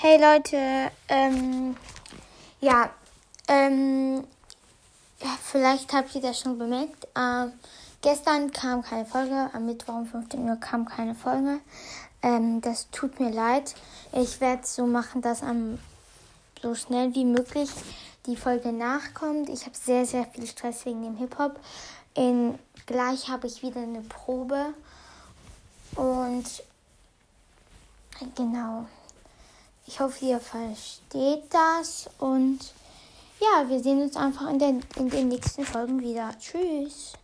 Hey Leute, ähm, ja, ähm, ja, vielleicht habt ihr das schon bemerkt. Ähm, gestern kam keine Folge, am Mittwoch um 15 Uhr kam keine Folge. Ähm, das tut mir leid. Ich werde es so machen, dass am so schnell wie möglich die Folge nachkommt. Ich habe sehr, sehr viel Stress wegen dem Hip-Hop. Gleich habe ich wieder eine Probe. Und genau. Ich hoffe, ihr versteht das. Und ja, wir sehen uns einfach in den, in den nächsten Folgen wieder. Tschüss.